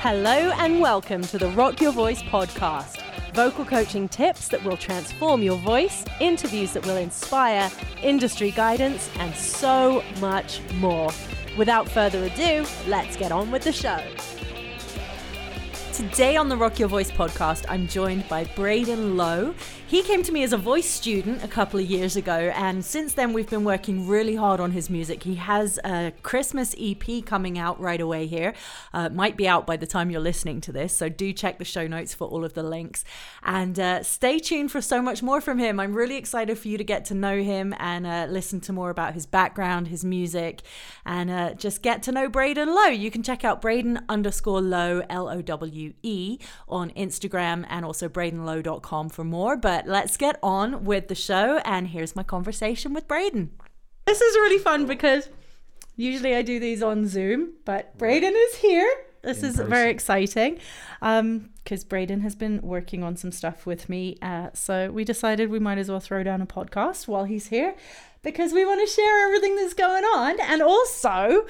Hello and welcome to the Rock Your Voice podcast. Vocal coaching tips that will transform your voice, interviews that will inspire, industry guidance, and so much more. Without further ado, let's get on with the show. Today on the Rock Your Voice podcast, I'm joined by Braden Lowe. He came to me as a voice student a couple of years ago, and since then we've been working really hard on his music. He has a Christmas EP coming out right away here. Uh, might be out by the time you're listening to this, so do check the show notes for all of the links. And uh, stay tuned for so much more from him. I'm really excited for you to get to know him and uh, listen to more about his background, his music, and uh, just get to know Braden Lowe. You can check out Braden underscore Lowe, L O W E, on Instagram and also bradenlowe.com for more. But let's get on with the show. And here's my conversation with Braden. This is really fun because usually I do these on Zoom, but Braden is here. This is person. very exciting because Braden has been working on some stuff with me. Uh, so we decided we might as well throw down a podcast while he's here because we want to share everything that's going on. And also,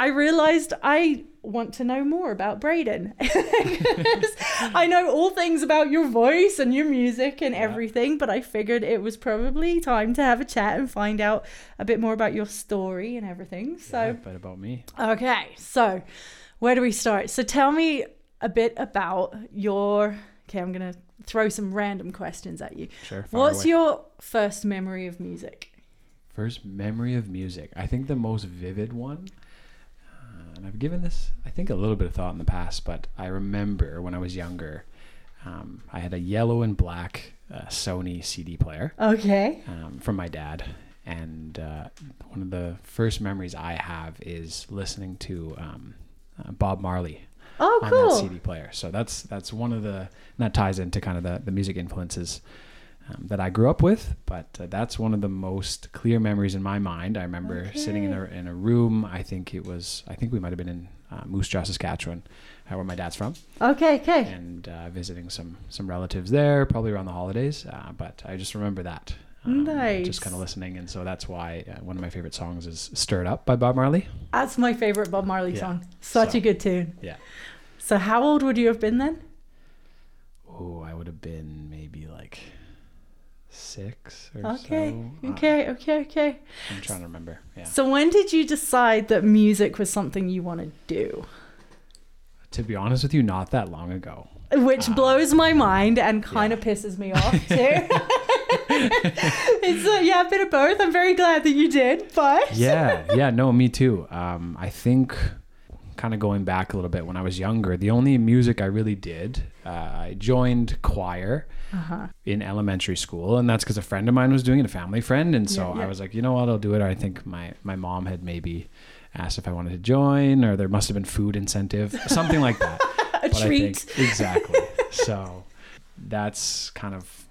I realized I want to know more about Braden. I know all things about your voice and your music and everything, but I figured it was probably time to have a chat and find out a bit more about your story and everything. So, Yeah, but about me. Okay, so where do we start? So tell me a bit about your. Okay, I'm gonna throw some random questions at you. Sure. What's away. your first memory of music? first memory of music? I think the most vivid one, and I've given this, I think, a little bit of thought in the past, but I remember when I was younger, um, I had a yellow and black uh, Sony CD player Okay. um, from my dad. And uh, one of the first memories I have is listening to um, uh, Bob Marley Oh, on cool. that CD player. So that's that's one of the and that ties into kind of the the music influences um, that I grew up with. But uh, that's one of the most clear memories in my mind. I remember sitting in a in a room. I think it was I think we might have been in uh, Moose Jaw, Saskatchewan, uh, where my dad's from, Okay, okay. and uh, visiting some some relatives there, probably around the holidays. Uh, but I just remember that. um, Nice. Just kind of listening, and so that's why uh, one of my favorite songs is "Stir It Up" by Bob Marley. That's my favorite Bob Marley Yeah. song. Such So- a good tune. Yeah. So how old would you have been then? Oh, I would have been maybe like six or Okay. so. Uh, Okay, okay, okay. I'm trying to remember. Yeah. So when did you decide that music was something you want to do? To be honest with you, not that long ago. which Ah. blows my mind and kind Yeah. of pisses me off too. it's uh, yeah, a bit of both. I'm very glad that you did, but Yeah, yeah, no, me too. Um, I think kind of going back a little bit when I was younger, the only music I really did, uh, I joined choir uh-huh. in elementary school, and that's because a friend of mine was doing it, a family friend, and so Yeah, yeah. I was like, you know what, I'll do it. I think my my mom had maybe asked if I wanted to join, or there must have been food incentive, something like that. a But I treat. think- exactly. so that's kind of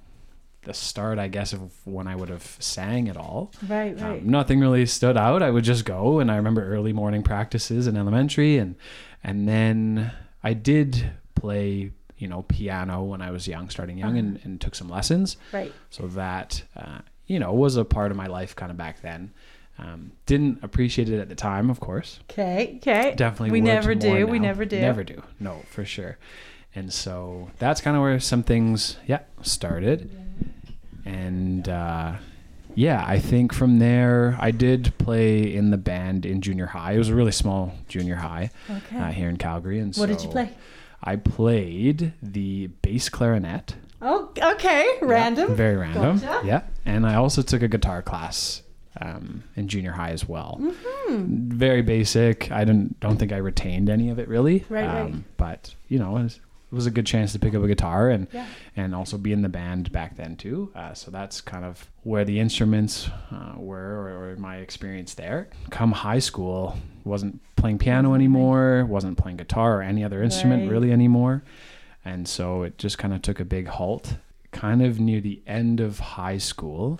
the start, I guess, of when I would have sang at all. right, right. Um, nothing really stood out. I would just go, and I remember early morning practices in elementary, and and then I did play, you know, piano when I was young, starting young, and, Uh-huh. and took some lessons. right. So that uh, you know was a part of my life, kind of back then. Um, didn't appreciate it at the time, of course Okay, okay. definitely We never do. We never do. never do no for sure and so that's kind of where some things yeah started and uh, yeah i think from there i did play in the band in junior high it was a really small junior high Okay. uh, here in calgary and what did you play? i played the bass clarinet Oh, okay. Yeah, Random. very random Gotcha. yeah and i also took a guitar class um, in junior high as well Mm-hmm. very basic. I didn't don't think I retained any of it really. Right, right. But you know, it was, it was a good chance to pick up a guitar and Yeah. and also be in the band back then too. Uh, so that's kind of where the instruments uh, were or, or my experience there. Come high school, wasn't playing piano anymore, wasn't playing guitar or any other instrument Right. really anymore, and so it just kind of took a big halt. Kind of near the end of high school.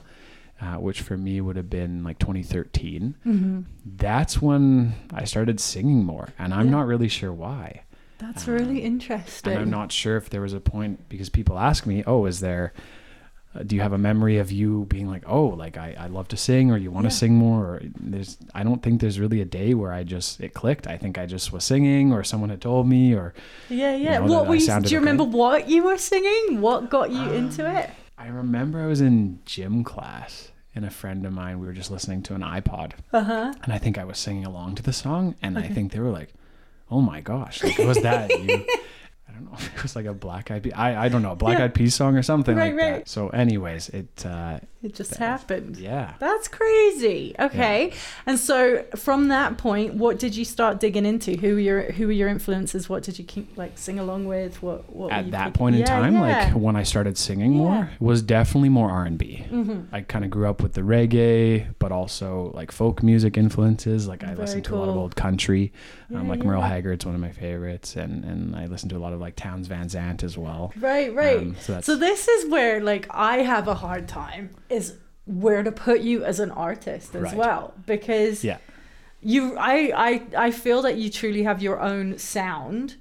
Uh, which for me would have been like 2013 hmm that's when I started singing more, and I'm Yeah. not really sure why. That's Um, really interesting. And I'm not sure if there was a point because people ask me, "Oh, is there uh, do you have a memory of you being like, oh, like I, I love to sing, or you want to Yeah. sing more? Or there's, I don't think there's really a day where I just it clicked. I think I just was singing, or someone had told me, or Yeah, yeah. know, what were you? Do you okay. remember what you were singing? What got you into it? I remember I was in gym class, and a friend of mine, we were just listening to an iPod, Uh huh. and I think I was singing along to the song, and I think they were like, "Oh my gosh, like was that you?" I don't know if it was like a Black Eyed Peas. I I don't know, Black Yeah. Eyed Peas song or something Right, like right. that. So, anyways, it uh, It just That- happened. yeah. That's crazy. Okay. And so from that point, what did you start digging into? Who were your who were your influences? What did you keep like sing along with? What what At that pick- point in Yeah, time, yeah. like when I started singing Yeah. more, was definitely more R and B. Mm-hmm. I kind of grew up with the reggae, but also like folk music influences. Like I Very listened to a lot of old country, um, Yeah, like Merle yeah. Haggard's one of my favorites, and and I listened to a lot of like Townes Van Zandt as well. Right, right. Um, so that's So this is where like I have a hard time is where to put you as an artist as Right. well because yeah, you I, I I feel that you truly have your own sound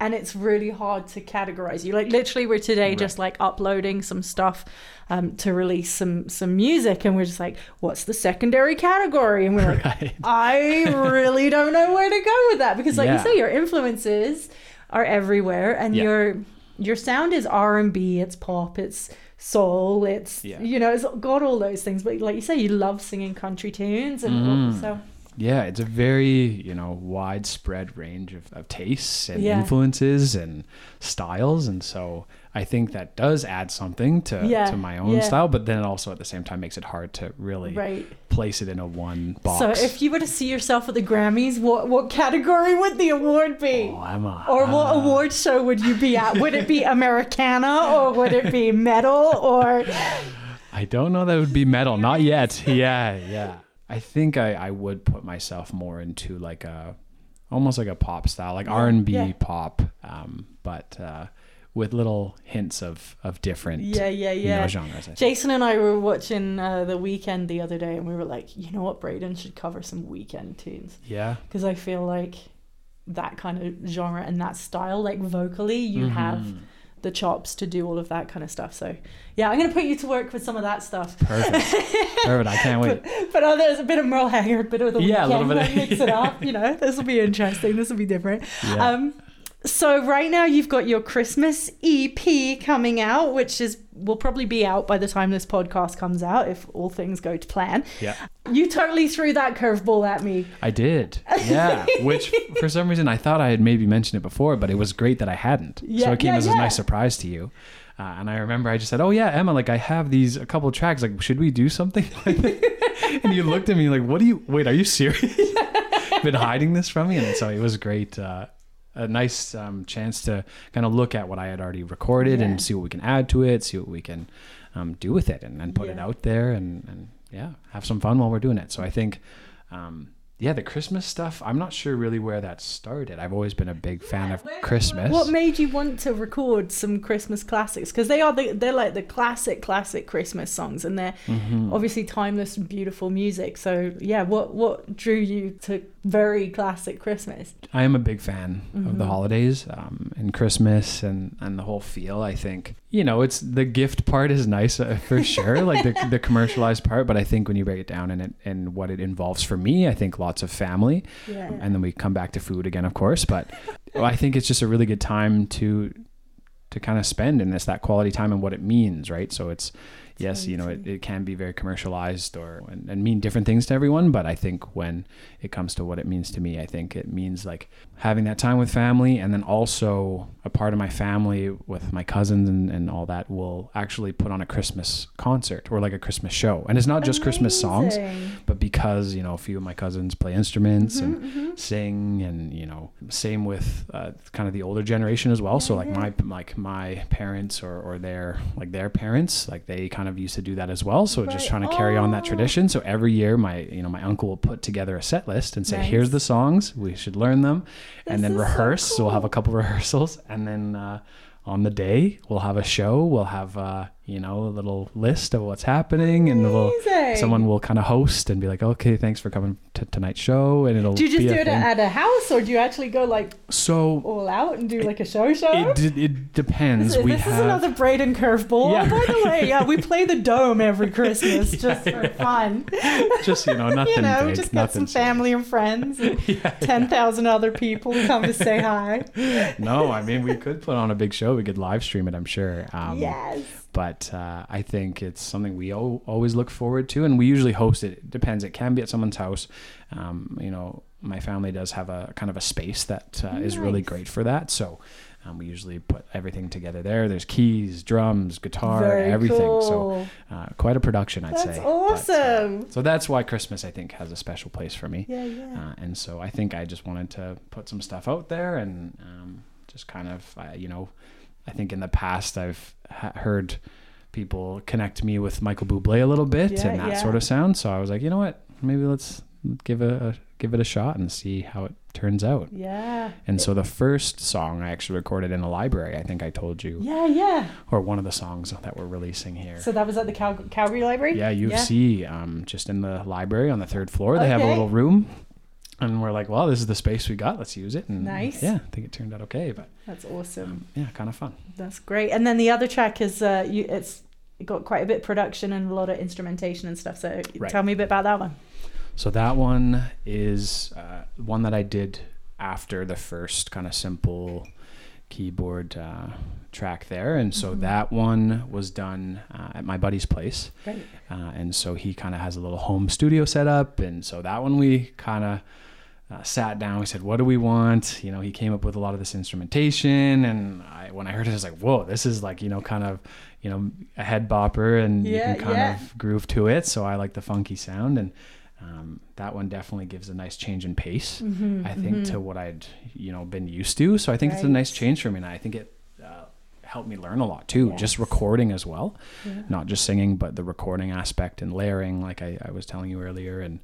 and it's really hard to categorize you like literally we're today Right. just like uploading some stuff um, to release some some music and we're just like what's the secondary category and we're like. I really don't know where to go with that because, like Yeah. you say, your influences are everywhere, and Yeah. your your sound is R and B, it's pop, it's soul, it's Yeah. you know, it's got all those things. But like you say, you love singing country tunes, and Mhm. so Yeah, it's a very you know widespread range of, of tastes and Yeah. influences and styles, and so I think that does add something to Yeah, to my own yeah. style. But then it also at the same time makes it hard to really right. place it in a one box. So if you were to see yourself at the Grammys, what what category would the award be? oh, Emma, Or what award show would you be at? Would it be Americana or would it be metal or I don't know that would be metal. Not yet. Yeah, yeah. I think I, I would put myself more into like a almost like a pop style, like R and B pop, um, but uh, with little hints of of different yeah, yeah, you yeah. know, genres. Jason and I were watching uh, the Weeknd the other day, and we were like, you know what, Braden should cover some Weeknd tunes Yeah, because I feel like that kind of genre and that style, like vocally, you have Mhm. The chops to do all of that kind of stuff. So yeah, I'm gonna put you to work with some of that stuff. perfect. perfect. I can't wait. But uh, there's a bit of Merle Haggard, a bit of the Yeah, a little bit of- mix it up. You know, this will be interesting. This will be different. Yeah. Um, so right now you've got your Christmas EP coming out, which is will probably be out by the time this podcast comes out, if all things go to plan. yeah, You totally threw that curveball at me. I did. Yeah, which for some reason I thought I had maybe mentioned it before, but it was great that I hadn't. Yeah, so it came yeah, as yeah. a nice surprise to you. Uh, and I remember I just said, "Oh yeah, Emma, like I have these a couple tracks. Like, should we do something?" and you looked at me like, "What do you? Wait, are you serious? Been hiding this from me?" And so it was great. Uh, a nice um, chance to kind of look at what I had already recorded Yeah. and see what we can add to it, see what we can um, do with it, and, and put it out there, and, and yeah, have some fun while we're doing it. So I think, um, yeah, the Christmas stuff. I'm not sure really where that started. I've always been a big fan of Christmas. What made you want to record some Christmas classics? Because they are the, they're like the classic, classic Christmas songs, and they're Mhm. obviously timeless, and beautiful music. So yeah, what what drew you to very classic Christmas? I am a big fan of the Mhm. holidays um, and Christmas and, and the whole feel. I think you know it's the gift part is nice uh, for sure, like the, the commercialized part. But I think when you break it down and it and what it involves for me, I think lots of family, Yeah. and then we come back to food again, of course. But I think it's just a really good time to to kind of spend and it's that quality time and what it means, right? So it's yes, you know, it, it can be very commercialized or and, and mean different things to everyone, but I think when it comes to what it means to me, I think it means like having that time with family and then also a part of my family with my cousins and, and all that will actually put on a Christmas concert or like a Christmas show. And it's not just Christmas songs, but because, you know, a few of my cousins play instruments and Mhm, mhm. sing and you know same with uh, kind of the older generation as well so like my like my parents or, or their like their parents like they kind of used to do that as well. So just trying to carry on that Oh. tradition. So every year my you know my uncle will put together a set list and say Nice. here's the songs. We should learn them. And then is so rehearse. So we'll have a cool. couple rehearsals. And then uh, on the day we'll have a show. We'll have uh, you know a little list of what's happening and someone will kind of host and be like okay thanks for coming to tonight's show and it'll Do you just be do it thing. at a house, or do you actually go like so all out and do like a show show? it, did- it depends. This, we this have is another Braden curveball. Yeah, oh, by the way, yeah, we play the dome every Christmas Yeah, just for yeah. fun. just you know nothing you know, big, just get some family and friends, and Yeah, ten thousand other people come to say hi. no, I mean we could put on a big show. We could live stream it. I'm sure. Um, yes. But uh, I think it's something we al- always look forward to, and we usually host it. It depends. It can be at someone's house. Um, you know, my family does have a kind of a space that uh, is really great for that. So um, we usually put everything together there. There's keys, drums, guitar, Very everything. So uh, quite a production, I'd That's say. But, uh, awesome. so that's why Christmas, I think, has a special place for me. yeah, yeah. Uh, and so I think I just wanted to put some stuff out there and um, just kind of, uh, you know, I think in the past I've ha- heard people connect me with Michael Bublé a little bit Yeah, and that yeah. sort of sound. So I was like, you know what, maybe let's give a, a give it a shot and see how it turns out. yeah. And so the first song I actually recorded in a library. I think I told you, Yeah, yeah. or one of the songs that we're releasing here. So that was at the Cal- Calgary Library. Yeah, U of C, um, just in the library on the third floor. They have a little room. And we're like, well, this is the space we got. Let's use it. And Nice. Yeah, I think it turned out okay. But That's awesome. um, yeah, kind of fun. That's great. And then the other track is uh, you, it's got quite a bit of production and a lot of instrumentation and stuff. So Right. tell me a bit about that one. So that one is uh, one that I did after the first kind of simple keyboard uh, track there. And so Mhm. that one was done uh, at my buddy's place. Great. Uh, and so he kind of has a little home studio set up. And so that one we kind of uh, sat down. We said, "What do we want?" You know, he came up with a lot of this instrumentation, and I, when I heard it, I was like, "Whoa, this is like you know, kind of you know, a head bopper, and Yeah, you can kind yeah. of groove to it." So I like the funky sound, and um, that one definitely gives a nice change in pace. Mm-hmm, I think to what I'd you know been used to. So I think it's a nice change for me, and I think it uh, helped me learn a lot too, just recording as well yeah. not just singing, but the recording aspect and layering, like I, I was telling you earlier, and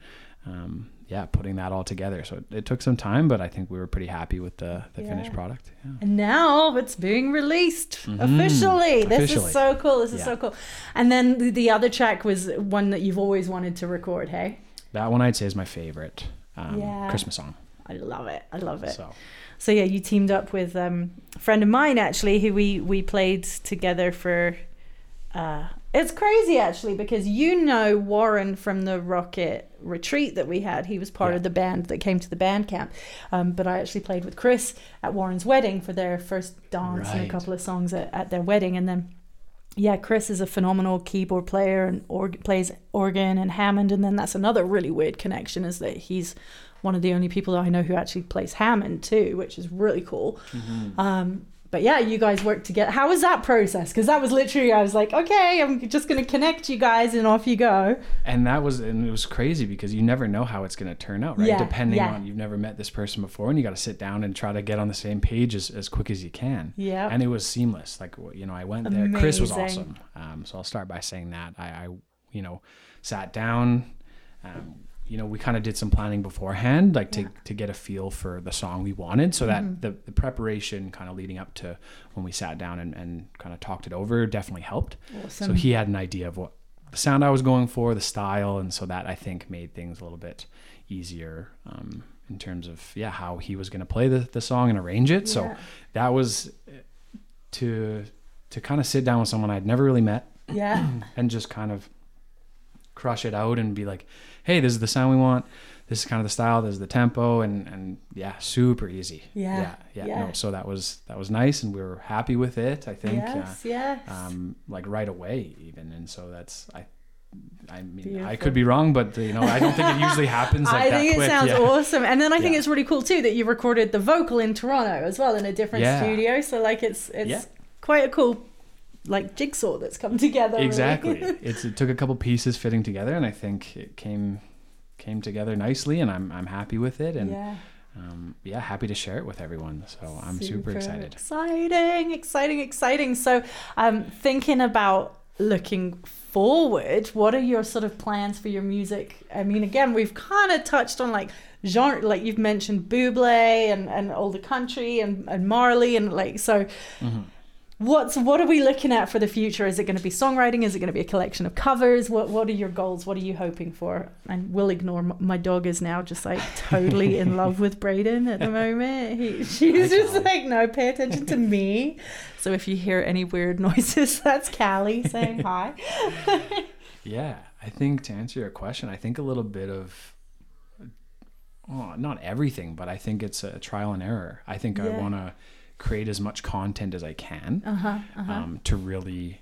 um, yeah, putting that all together. So it, it took some time, but I think we were pretty happy with the, the finished product. Yeah. And now it's being released Mhm. officially. This Officially. is so cool. This is Yeah. so cool. And then the, the other track was one that you've always wanted to record, hey? That one I'd say is my favorite um, Yeah. Christmas song. I love it. I love it. So So yeah, you teamed up with um, a friend of mine actually, who we we played together for. Uh, it's crazy actually because you know Warren from the Rockit retreat that we had. He was part Yeah. of the band that came to the band camp. Um, but I actually played with Chris at Warren's wedding for their first dance and a couple of songs at, at their wedding, and then. Yeah, Chris is a phenomenal keyboard player and org- plays organ and Hammond, and then that's another really weird connection is that he's one of the only people that I know who actually plays Hammond too, which is really cool. Um, but yeah, you guys work together. How was that process? Because that was literally, I was like, okay, I'm just going to connect you guys and off you go. and that was and it was crazy because you never know how it's going to turn out, right? Yeah, Depending yeah. on you've never met this person before, and you got to sit down and try to get on the same page as, as quick as you can. Yeah. and it was seamless. Like you know, I went there. Chris was awesome. Um, so I'll start by saying that I, I you know, sat down. Um, you know, we kind of did some planning beforehand, like to, Yeah. to get a feel for the song we wanted, so that Mhm. the, the preparation kind of leading up to when we sat down and, and kind of talked it over definitely helped. awesome. So he had an idea of what the sound I was going for, the style, and so that I think made things a little bit easier um, in terms of yeah how he was going to play the, the song and arrange it. So that was uh, to to kind of sit down with someone I'd never really met yeah. and just kind of crush it out and be like, hey, this is the sound we want. This is kind of the style. This is the tempo, and and yeah, super easy. Yeah, yeah, yeah. yeah. No, so that was that was nice, and we were happy with it. I think. uh, yes, yes. um, like right away even and so that's i i mean i could be wrong but you know i don't think it usually happens like I think it quick sounds yeah. awesome. And then I think Yeah. it's really cool too that you recorded the vocal in Toronto as well in a different Yeah. studio. So like it's it's quite a cool like jigsaw that's come together. really. exactly it's it took a couple pieces fitting together and i think it came came together nicely and i'm i'm happy with it and yeah. um yeah happy to share it with everyone so i'm super, excited Exciting, exciting, exciting. So, um, thinking about looking forward, what are your sort of plans for your music? I mean, again, we've kind of touched on like genre, like you've mentioned Bublé and, and all the country and, and Marley and like, so Mhm. What's what are we looking at for the future? Is it going to be songwriting? Is it going to be a collection of covers? What what are your goals? What are you hoping for? And we'll ignore my dog is now just like totally in love with Braden at the moment. He, she's just like no, pay attention to me. So if you hear any weird noises, that's Callie saying hi. yeah, I think to answer your question, I think a little bit of well, not everything, but I think it's a trial and error. I think I want to create as much content as I can Uh huh. Uh-huh. um, to really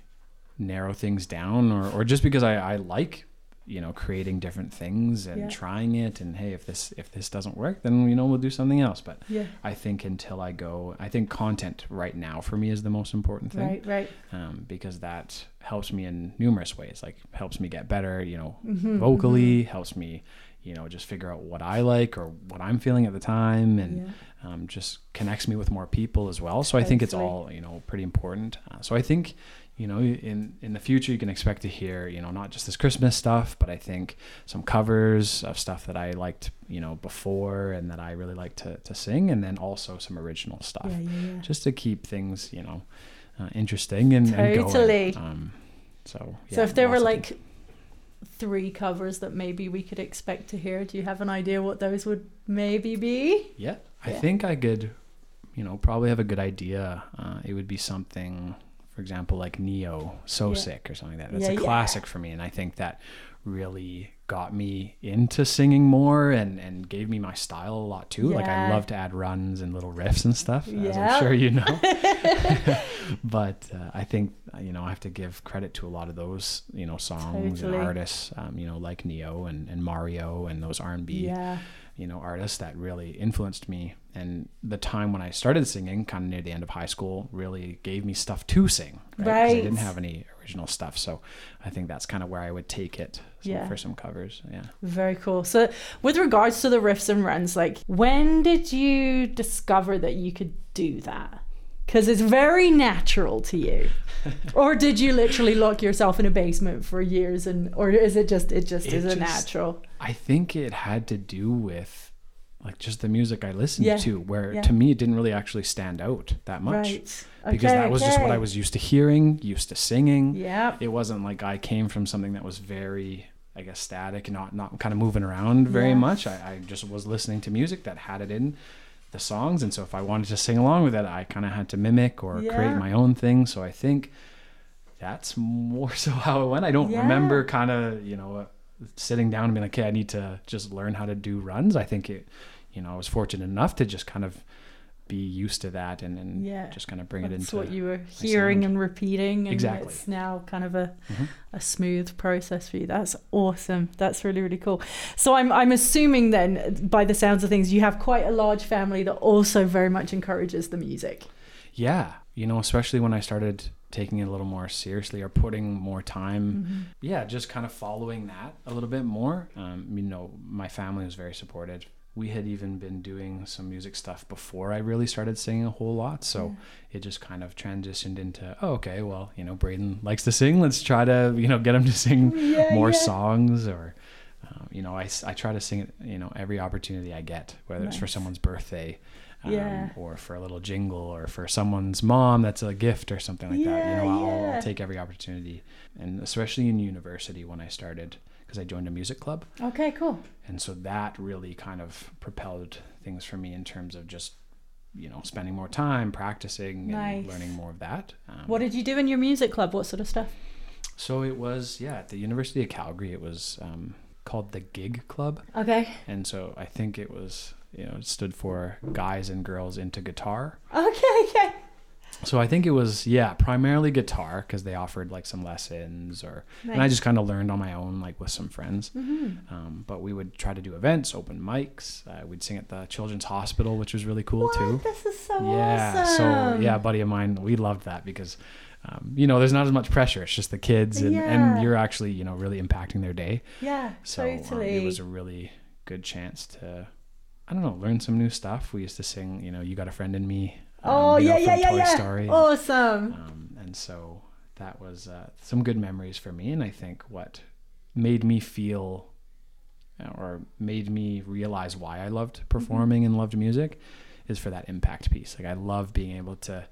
narrow things down, or, or just because I, I like you know creating different things and Yeah. trying it, and hey, if this if this doesn't work, then you know we'll do something else. But yeah. I think until I go, I think content right now for me is the most important thing Right. Right. um, because that helps me in numerous ways. Like helps me get better, you know, Mm-hmm, vocally. Helps me, you know, just figure out what I like or what I'm feeling at the time, and Yeah. um, just connects me with more people as well. So I think it's all you know pretty important. Uh, so I think. You know, in in the future, you can expect to hear, you know, not just this Christmas stuff, but I think some covers of stuff that I liked, you know, before and that I really like to, to sing, and then also some original stuff Yeah. Yeah. Yeah. just to keep things, you know, uh, interesting and, and going. Um, so, So if there were like three covers that maybe we could expect to hear, do you have an idea what those would maybe be? yeah, I yeah. think I could, you know, probably have a good idea. Uh, it would be something, for example, like Ne-Yo, So Yeah. Sick or something like that. That's Yeah, a yeah. classic for me, and I think that really got me into singing more and and gave me my style a lot too. Like I love to add runs and little riffs and stuff, yeah. as I'm sure you know. but uh, I think uh, you know I have to give credit to a lot of those you know songs Totally. and artists, um, you know like Ne-Yo and, and Mario and those R and B Yeah. You know artists that really influenced me. And the time when I started singing, kind of near the end of high school, really gave me stuff to sing. Right? 'Cause I didn't have any original stuff, so I think that's kind of where I would take it Yeah. for some covers. Yeah. Very cool. So, with regards to the riffs and runs, like when did you discover that you could do that? Because it's very natural to you. or did you literally lock yourself in a basement for years and or is it just it just It is a natural? I think it had to do with like just the music I listened Yeah, to, where yeah. to me it didn't really actually stand out that much Right. because that was just what. I was used to hearing, used to singing. Yeah. It wasn't like I came from something that was very, I guess, static, not not kind of moving around very Yeah. much. I, I just was listening to music that had it in the songs, and so if I wanted to sing along with it, I kind of had to mimic or Yeah. create my own thing. So I think that's more so how it went. I don't Yeah. remember kind of you know uh, sitting down and being like, okay, I need to just learn how to do runs. I think it, you know, I was fortunate enough to just kind of be used to that and, and Yeah. just kind of bring it That's into what you were hearing sound. and repeating, and Exactly. it's now kind of a Mhm. a smooth process for you. That's awesome. That's really really cool. So I'm I'm assuming then, by the sounds of things, you have quite a large family that also very much encourages the music. Yeah, you know, especially when I started taking it a little more seriously or putting more time. Mm-hmm. Yeah, just kind of following that a little bit more. Um, you know, my family was very supportive. We had even been doing some music stuff before I really started singing a whole lot. So it just kind of transitioned into, oh, okay, well, you know, Braden likes to sing. Let's try to, you know, get him to sing Yeah, more yeah. songs or, um, you know, I, I try to sing it, you know, every opportunity I get, whether it's for someone's birthday um, Yeah. or for a little jingle or for someone's mom that's a gift or something like that. Yeah, You know, I'll, yeah. I'll take every opportunity. And especially in university when I started, because I joined a music club. Okay, cool. And so that really kind of propelled things for me in terms of just, you know, spending more time practicing Nice. and learning more of that. Um, What did you do in your music club? What sort of stuff? so it was, yeah, at the University of Calgary, it was um, called the Gig Club. Okay. And so I think it was, you know, it stood for guys and girls into guitar. Okay. Okay. So I think it was, yeah, primarily guitar because they offered like some lessons or, and I just kind of learned on my own, like with some friends. Mm-hmm. Um, but we would try to do events, open mics. Uh, we'd sing at the Children's Hospital, which was really cool too. This is so Yeah. awesome. So yeah, a buddy of mine, we loved that because, um, you know, there's not as much pressure. It's just the kids, and, Yeah. and you're actually, you know, really impacting their day. Yeah. So um, it was a really good chance to, I don't know, learn some new stuff. We used to sing, you know, "You Got a Friend in Me." Um, oh know, yeah, yeah, yeah, Toy yeah. Story. Awesome. um, and so that was uh, some good memories for me and i think what made me feel uh, or made me realize why i loved performing and loved music is for that impact piece like i love being able to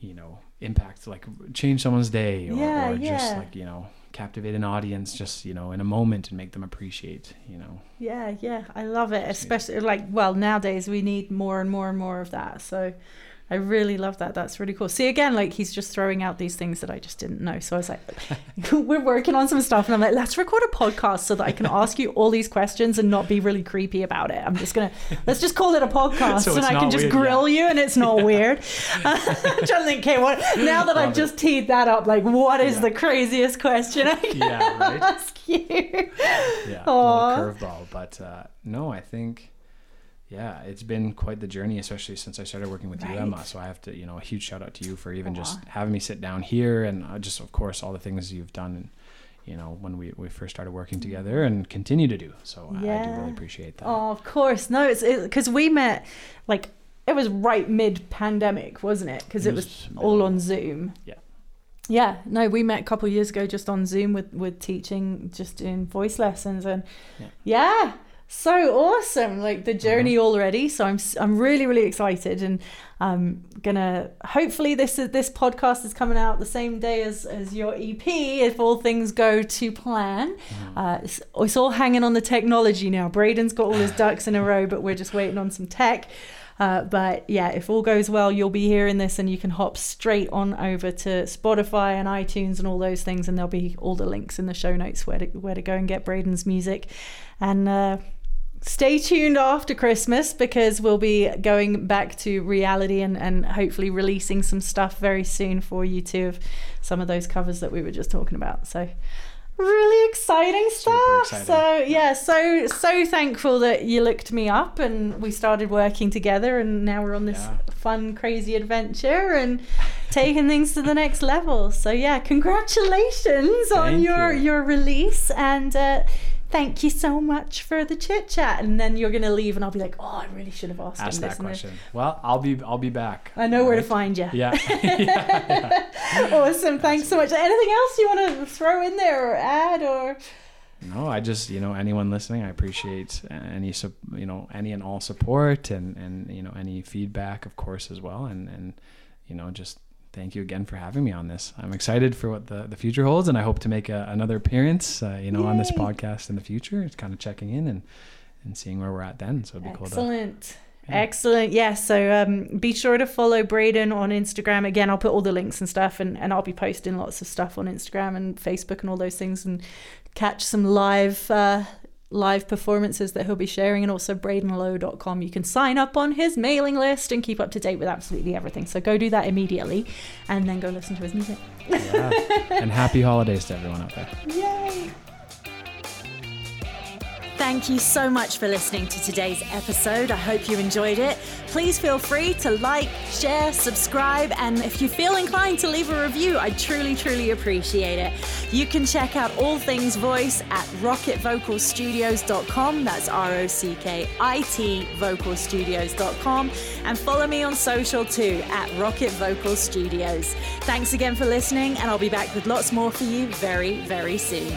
you know, impact like change someone's day or, Yeah, or just like you know captivate an audience just you know in a moment and make them appreciate you know Yeah, yeah, I love it. Especially like, well, nowadays we need more and more and more of that. So I really love that. That's really cool. See, again, like he's just throwing out these things that I just didn't know. So I was like, we're working on some stuff, and I'm like, let's record a podcast so that I can ask you all these questions and not be really creepy about it. I'm just gonna let's just call it a podcast, So and I can just weird, grill you, and it's not weird. I'm trying to think, okay, what now that I've it. just teed that up, like, what is Yeah. the craziest question I can Yeah, right? ask you? yeah a little curveball but uh, no i think yeah it's been quite the journey especially since i started working with you emma so i have to you know a huge shout out to you for even just having me sit down here and uh, just of course all the things you've done and you know when we, we first started working together and continue to do so I- I, do really appreciate that Oh, of course. No, it's because we met like it was right mid pandemic, wasn't it? Because it, It was, was all on Zoom. Yeah. Yeah. No, we met a couple years ago just on Zoom with with teaching, just doing voice lessons, and Yeah. yeah. So awesome, like the uh-huh. journey already. So I'm I'm really really excited, and I'm gonna hopefully this is this podcast is coming out the same day as as your EP if all things go to plan. Mm-hmm. Uh, it's, it's all hanging on the technology now. Braden's got all his ducks in a row, but we're just waiting on some tech. Uh, but yeah, if all goes well, you'll be hearing this and you can hop straight on over to Spotify and iTunes and all those things, and there'll be all the links in the show notes where to, where to go and get Braden's music. And uh, stay tuned after Christmas because we'll be going back to reality and, and hopefully releasing some stuff very soon for you too of some of those covers that we were just talking about. So really exciting stuff. exciting. So yeah, so so thankful that you looked me up and we started working together and now we're on this Yeah. fun crazy adventure and taking things to the next level. So yeah, congratulations on your you. your release and uh Thank you so much for the chit chat, and then you're gonna leave, and I'll be like, "Oh, I really should have asked ask him that this." question well i'll be i'll be back I know where to find you. yeah yeah, yeah. awesome. Thanks so much. Anything else you want to throw in there or add or? No, I just you know anyone listening, I appreciate any you know any and all support and and you know any feedback, of course, as well, and and you know just thank you again for having me on this. I'm excited for what the the future holds, and I hope to make a, another appearance, uh, you know, on this podcast in the future. It's kind of checking in and and seeing where we're at then. So it'd be cool Excellent. Yeah. Excellent. Yes. so um, be sure to follow Braden on Instagram. Again, I'll put all the links and stuff, and, and I'll be posting lots of stuff on Instagram and Facebook and all those things, and catch some live uh, live performances that he'll be sharing, and also bradenlowe.com. You can sign up on his mailing list and keep up to date with absolutely everything. So go do that immediately, and then go listen to his music. yeah. and happy holidays to everyone out there. Yay! Thank you so much for listening to today's episode. I hope you enjoyed it. Please feel free to like, share, subscribe, and if you feel inclined to leave a review, I truly, truly appreciate it. You can check out all things voice at rockitvocalstudios.com. That's R O C K I T vocalstudios.com. And follow me on social too at Rockit Vocal Studios. Thanks again for listening, and I'll be back with lots more for you very, very soon.